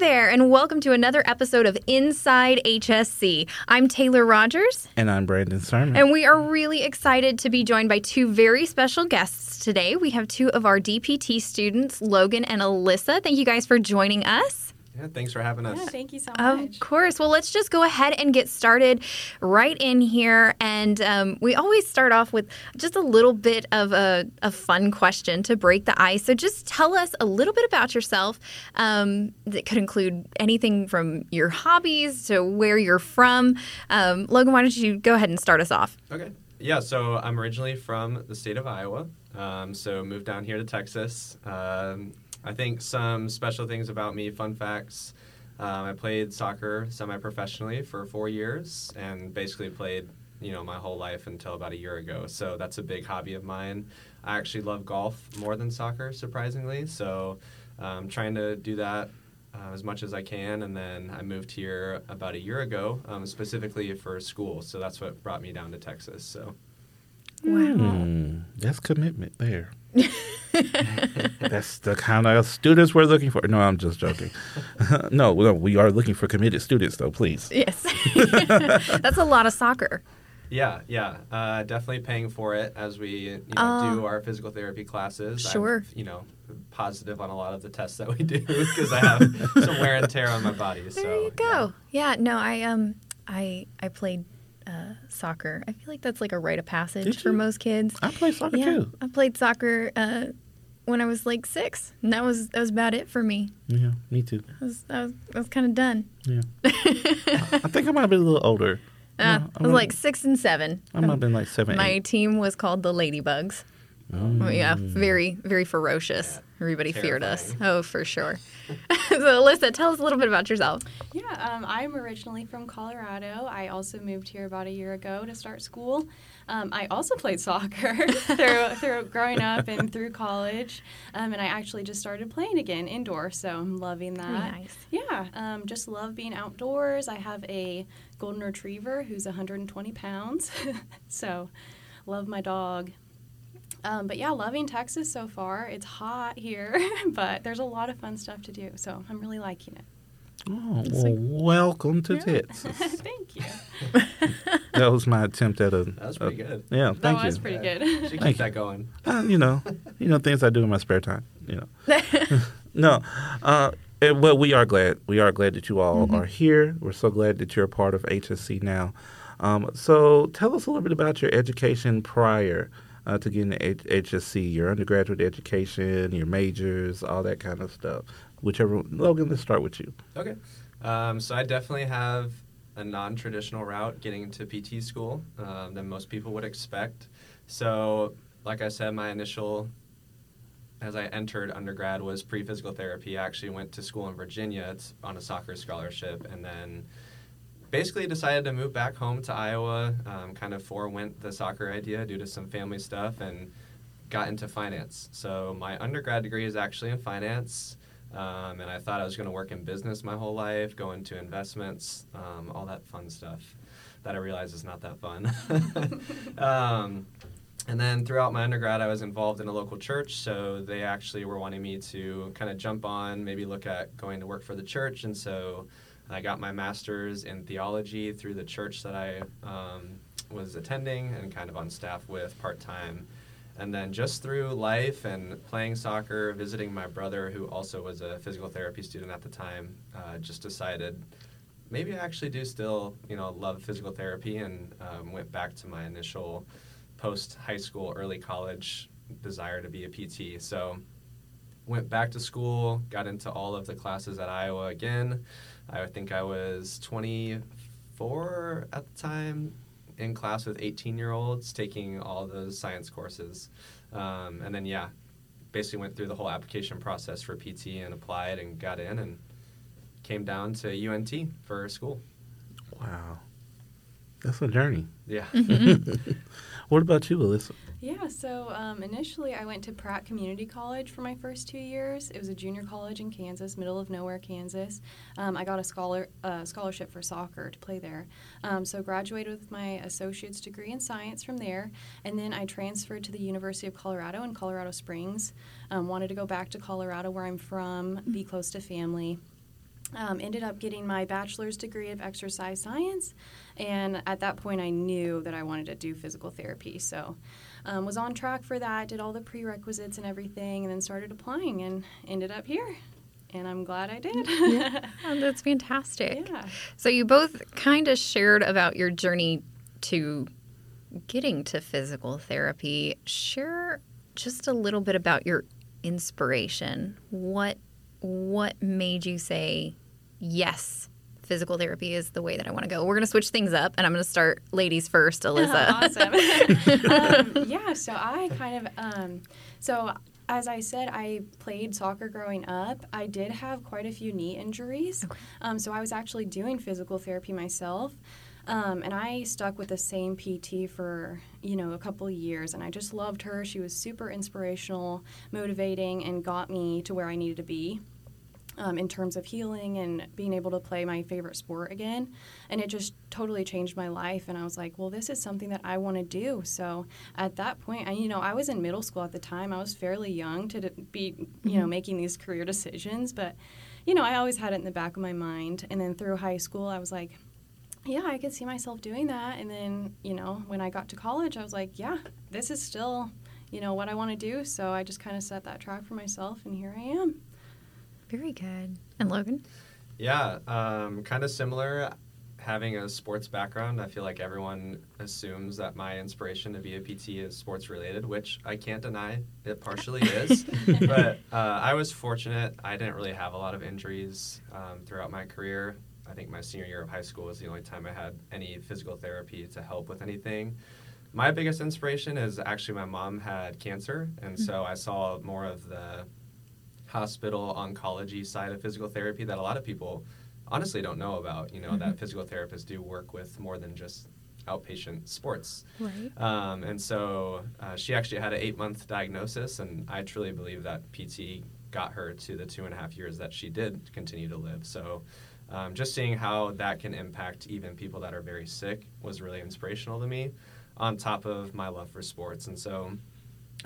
there, and welcome to another episode of Inside HSC. I'm Taylor Rogers. And I'm Brandon Sermon. And we are really excited to be joined by two very special guests today. We have two of our DPT students, Logan and Alyssa. Thank you guys for joining us. Yeah, thanks for having us. Yeah, thank you so much. Of course. Well, let's just go ahead and get started right in here. And um, we always start off with just a little bit of a, a, fun question to break the ice. So just tell us a little bit about yourself. Um, that could include anything from your hobbies to where you're from. Um, Logan, why don't you go ahead and start us off? Okay. Yeah, so I'm originally from the state of Iowa. Um, so moved down here to Texas. I think some special things about me, fun facts. Um, I played soccer semi-professionally for four years, and basically played, you know, my whole life until about a year ago. So that's a big hobby of mine. I actually love golf more than soccer, surprisingly. So I'm um, trying to do that uh, as much as I can. And then I moved here about a year ago, um, specifically for school. So that's what brought me down to Texas. So. Wow. Mm, that's commitment there. That's the kind of students we're looking for. No, I'm just joking. no, no, we are looking for committed students, though. Please. Yes, that's a lot of soccer. Yeah, yeah, uh, definitely paying for it as we you know, uh, do our physical therapy classes. Sure. I'm, you know, positive on a lot of the tests that we do because I have some wear and tear on my body. There so, you go. Yeah. yeah, no, I um, I I played uh, soccer. I feel like that's like a rite of passage for most kids. I played soccer yeah, too. I played soccer uh, when I was like six, and that was that was about it for me. Yeah, me too. I was I was, was kind of done. Yeah, I think I might have been a little older. Uh, I was like six and seven. I might have been like seven. My eight. team was called the Ladybugs. Oh. Yeah, very, very ferocious. Yeah. Everybody Terrifying. feared us. Oh, for sure. so, Alyssa, tell us a little bit about yourself. Yeah, um, I'm originally from Colorado. I also moved here about a year ago to start school. Um, I also played soccer through, through growing up and through college, um, and I actually just started playing again indoor. So I'm loving that. Nice. Yeah, um, just love being outdoors. I have a golden retriever who's 120 pounds, so love my dog. Um, but yeah, loving Texas so far. It's hot here, but there's a lot of fun stuff to do. So I'm really liking it. Oh, well, welcome to yeah. Texas. thank you. that was my attempt at a. That was pretty a, good. Yeah, thank that you. That was pretty yeah. good. Should keep that going. Uh, you know, you know things I do in my spare time. You know, no. Uh, well, we are glad. We are glad that you all mm-hmm. are here. We're so glad that you're a part of HSC now. Um, so, tell us a little bit about your education prior uh, to get into H- HSC, your undergraduate education, your majors, all that kind of stuff. Whichever, Logan, let's start with you. Okay. Um, so I definitely have a non-traditional route getting into PT school um, than most people would expect. So, like I said, my initial as I entered undergrad was pre-physical therapy. I actually went to school in Virginia it's on a soccer scholarship, and then basically decided to move back home to Iowa. Um, kind of forewent the soccer idea due to some family stuff and got into finance. So my undergrad degree is actually in finance. Um, and I thought I was going to work in business my whole life, go into investments, um, all that fun stuff that I realize is not that fun. um, and then throughout my undergrad, I was involved in a local church, so they actually were wanting me to kind of jump on, maybe look at going to work for the church. And so I got my master's in theology through the church that I um, was attending and kind of on staff with part time. And then just through life and playing soccer, visiting my brother, who also was a physical therapy student at the time, uh, just decided maybe I actually do still, you know, love physical therapy and um, went back to my initial post high school, early college desire to be a PT. So went back to school, got into all of the classes at Iowa again. I think I was 24 at the time in class with 18 year olds taking all those science courses. Um, and then, yeah, basically went through the whole application process for PT and applied and got in and came down to UNT for school. Wow. That's a journey. Yeah. what about you, Alyssa? Yeah, so um, initially I went to Pratt Community College for my first two years. It was a junior college in Kansas, middle of nowhere, Kansas. Um, I got a scholar uh, scholarship for soccer to play there. Um, so graduated with my associate's degree in science from there, and then I transferred to the University of Colorado in Colorado Springs. Um, wanted to go back to Colorado, where I'm from, be close to family. Um, ended up getting my bachelor's degree of exercise science, and at that point, I knew that I wanted to do physical therapy. So, um, was on track for that. Did all the prerequisites and everything, and then started applying, and ended up here. And I'm glad I did. yeah, that's fantastic. Yeah. So you both kind of shared about your journey to getting to physical therapy. Share just a little bit about your inspiration. What what made you say yes? Physical therapy is the way that I want to go. We're going to switch things up, and I'm going to start ladies first, Alyssa. awesome. um, yeah, so I kind of, um, so as I said, I played soccer growing up. I did have quite a few knee injuries. Okay. Um, so I was actually doing physical therapy myself. Um, and I stuck with the same PT for you know a couple years, and I just loved her. She was super inspirational, motivating, and got me to where I needed to be um, in terms of healing and being able to play my favorite sport again. And it just totally changed my life. And I was like, well, this is something that I want to do. So at that point, I, you know, I was in middle school at the time. I was fairly young to be, you know, mm-hmm. making these career decisions. But, you know, I always had it in the back of my mind. And then through high school, I was like, yeah, I could see myself doing that. And then, you know, when I got to college, I was like, yeah, this is still, you know, what I want to do. So I just kind of set that track for myself, and here I am. Very good. And Logan? Yeah, um, kind of similar. Having a sports background, I feel like everyone assumes that my inspiration to be a PT is sports related, which I can't deny it partially is. but uh, I was fortunate. I didn't really have a lot of injuries um, throughout my career. I think my senior year of high school was the only time I had any physical therapy to help with anything. My biggest inspiration is actually my mom had cancer, and mm-hmm. so I saw more of the hospital oncology side of physical therapy that a lot of people honestly don't know about. You know, mm-hmm. that physical therapists do work with more than just outpatient sports. Right. Um, and so uh, she actually had an eight month diagnosis, and I truly believe that PT got her to the two and a half years that she did continue to live. So um, just seeing how that can impact even people that are very sick was really inspirational to me, on top of my love for sports. And so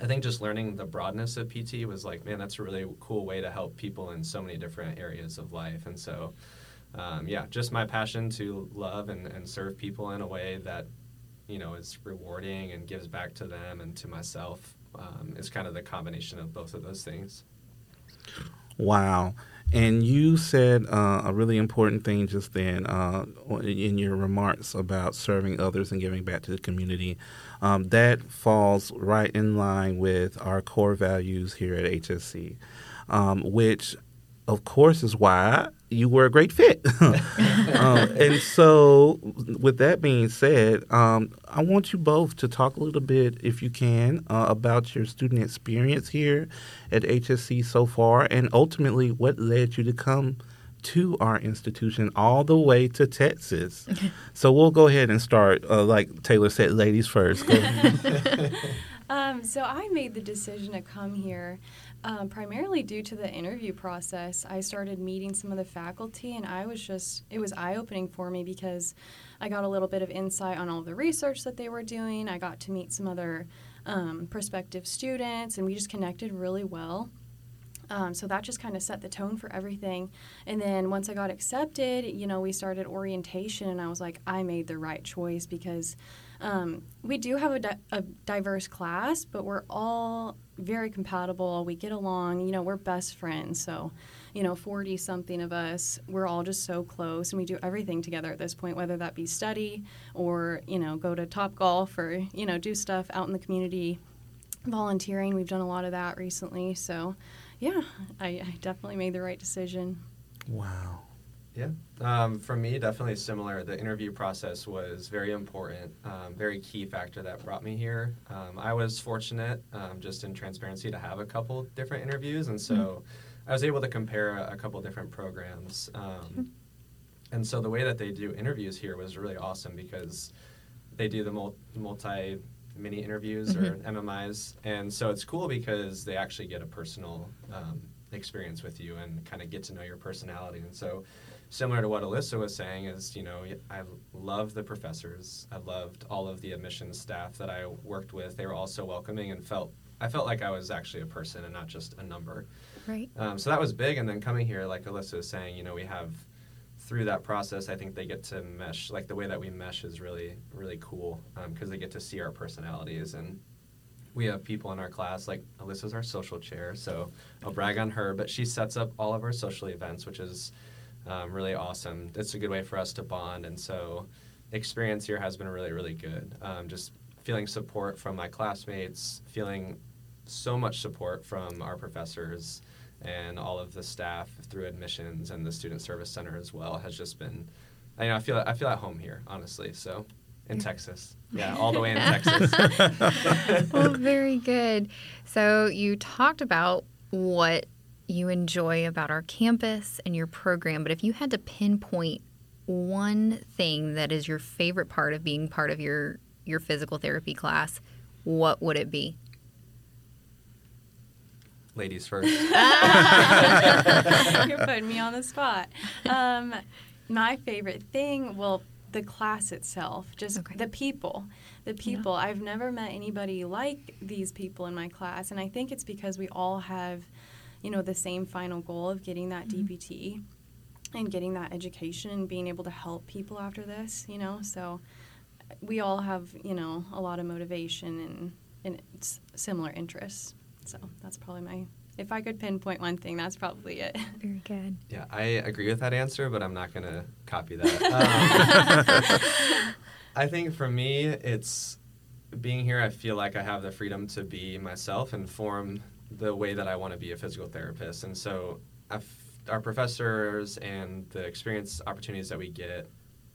I think just learning the broadness of PT was like, man, that's a really cool way to help people in so many different areas of life. And so, um, yeah, just my passion to love and, and serve people in a way that, you know, is rewarding and gives back to them and to myself um, is kind of the combination of both of those things. Wow. And you said uh, a really important thing just then uh, in your remarks about serving others and giving back to the community. Um, that falls right in line with our core values here at HSC, um, which, of course, is why you were a great fit. um, and so, with that being said, um, I want you both to talk a little bit, if you can, uh, about your student experience here at HSC so far, and ultimately what led you to come to our institution all the way to Texas. so we'll go ahead and start, uh, like Taylor said, ladies first. um, so I made the decision to come here um, primarily due to the interview process. I started meeting some of the faculty, and I was just, it was eye opening for me because I got a little bit of insight on all the research that they were doing. I got to meet some other um, prospective students, and we just connected really well. Um, so that just kind of set the tone for everything. And then once I got accepted, you know, we started orientation, and I was like, I made the right choice because um, we do have a, di- a, diverse class, but we're all very compatible. We get along. You know, we're best friends. So, you know, 40 something of us, we're all just so close and we do everything together at this point, whether that be study or, you know, go to Top Golf or, you know, do stuff out in the community. Volunteering, we've done a lot of that recently. So, yeah, I, I definitely made the right decision. Wow. Yeah, um, for me, definitely similar. The interview process was very important, um, very key factor that brought me here. Um, I was fortunate, um, just in transparency, to have a couple different interviews, and so mm-hmm. I was able to compare a, a couple different programs. Um, and so the way that they do interviews here was really awesome because they do the multi mini interviews mm-hmm. or MMIs, and so it's cool because they actually get a personal um, experience with you and kind of get to know your personality, and so similar to what Alyssa was saying, is you know I love the professors. I loved all of the admissions staff that I worked with. They were all so welcoming and felt I felt like I was actually a person and not just a number. Right. Um, so that was big. And then coming here, like Alyssa was saying, you know, we have through that process, I think they get to mesh. Like the way that we mesh is really, really cool because um, they get to see our personalities. And we have people in our class, like Alyssa's our social chair, so I'll brag on her, but she sets up all of our social events, which is um, really awesome. It's a good way for us to bond. And so, experience here has been really, really good. Um, just feeling support from my classmates, feeling so much support from our professors and all of the staff through admissions and the student service center as well has just been I, you know, I feel I feel at home here, honestly. So in mm. Texas. Yeah, all the way in Texas. well, very good. So you talked about what you enjoy about our campus and your program, but if you had to pinpoint one thing that is your favorite part of being part of your your physical therapy class, what would it be? Ladies first. You're putting me on the spot. Um, my favorite thing, well, the class itself, just okay. the people. The people. Yeah. I've never met anybody like these people in my class, and I think it's because we all have, you know, the same final goal of getting that mm-hmm. DPT and getting that education and being able to help people after this, you know. So we all have, you know, a lot of motivation and, and similar interests. So that's probably my if I could pinpoint one thing, that's probably it. Very good. Yeah, I agree with that answer, but I'm not going to copy that. Um, I think for me, it's being here, I feel like I have the freedom to be myself and form the way that I want to be a physical therapist. And so I've, our professors and the experience opportunities that we get,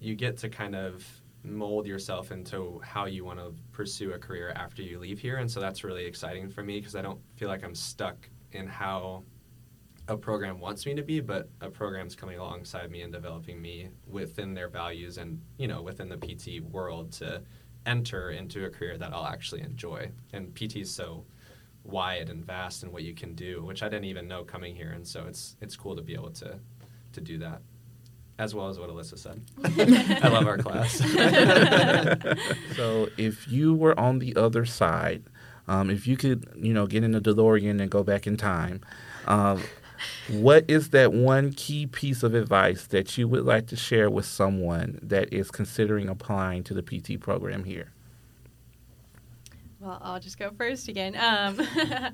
you get to kind of mold yourself into how you want to pursue a career after you leave here. And so that's really exciting for me because I don't feel like I'm stuck in how a program wants me to be, but a program's coming alongside me and developing me within their values and, you know, within the PT world to enter into a career that I'll actually enjoy. And PT is so wide and vast in what you can do, which I didn't even know coming here. And so it's it's cool to be able to to do that. As well as what Alyssa said. I love our class. so if you were on the other side um, if you could, you know, get in a DeLorean and go back in time, um, what is that one key piece of advice that you would like to share with someone that is considering applying to the PT program here? Well, I'll just go first again. Um,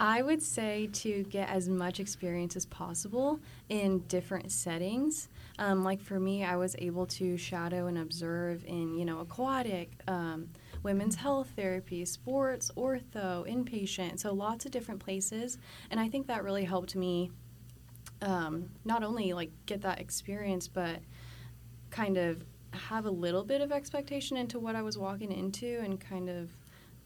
I would say to get as much experience as possible in different settings. Um, like for me, I was able to shadow and observe in, you know, aquatic, um, women's health therapy, sports, ortho, inpatient, so lots of different places. And I think that really helped me um, not only like get that experience, but kind of have a little bit of expectation into what I was walking into and kind of,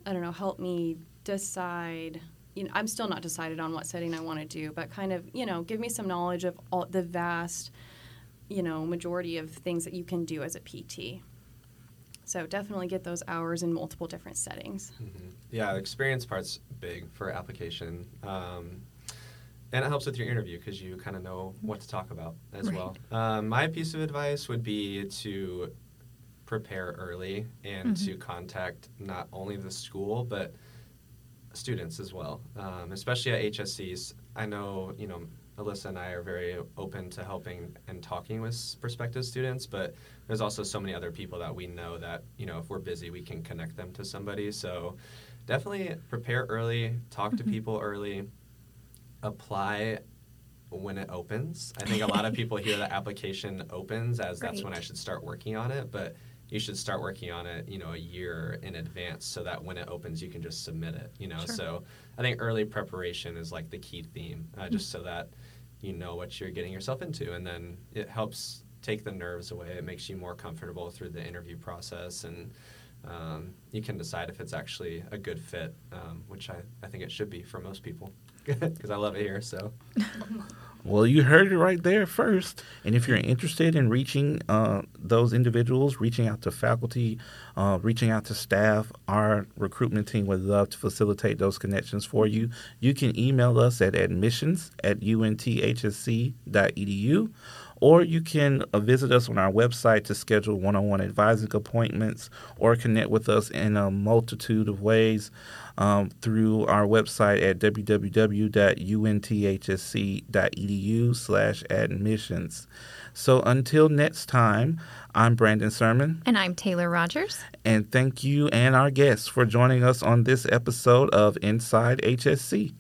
I don't know, help me decide. You know, I'm still not decided on what setting I want to do, but kind of, you know, give me some knowledge of all the vast, you know, majority of things that you can do as a PT. So definitely get those hours in multiple different settings. Mm-hmm. Yeah, the experience part's big for application. Um, and it helps with your interview because you kind of know what to talk about as right. well. Um, my piece of advice would be to prepare early and mm-hmm. to contact not only the school but students as well, um, especially at HSCs. I know you know Alyssa and I are very open to helping and talking with prospective students, but there's also so many other people that we know that, you know, if we're busy, we can connect them to somebody. So definitely prepare early, talk to mm-hmm. people early, apply when it opens. I think a lot of people hear the application opens as that's when I should start working on it, but you should start working on it, you know, a year in advance so that when it opens, you can just submit it, you know. Sure. So I think early preparation is like the key theme, uh, just mm-hmm. so that you know what you're getting yourself into, and then it helps take the nerves away. It makes you more comfortable through the interview process, and um, you can decide if it's actually a good fit, um, which I, I think it should be for most people because I love it here. So. Well, you heard it right there first. And if you're interested in reaching uh, those individuals, reaching out to faculty, uh, reaching out to staff, our recruitment team would love to facilitate those connections for you. You can email us at admissions at unthsc.edu or you can uh, visit us on our website to schedule one on one advising appointments or connect with us in a multitude of ways. Um, through our website at www.unthsc.edu slash admissions. So until next time, I'm Brandon Sermon. And I'm Taylor Rogers. And thank you and our guests for joining us on this episode of Inside HSC.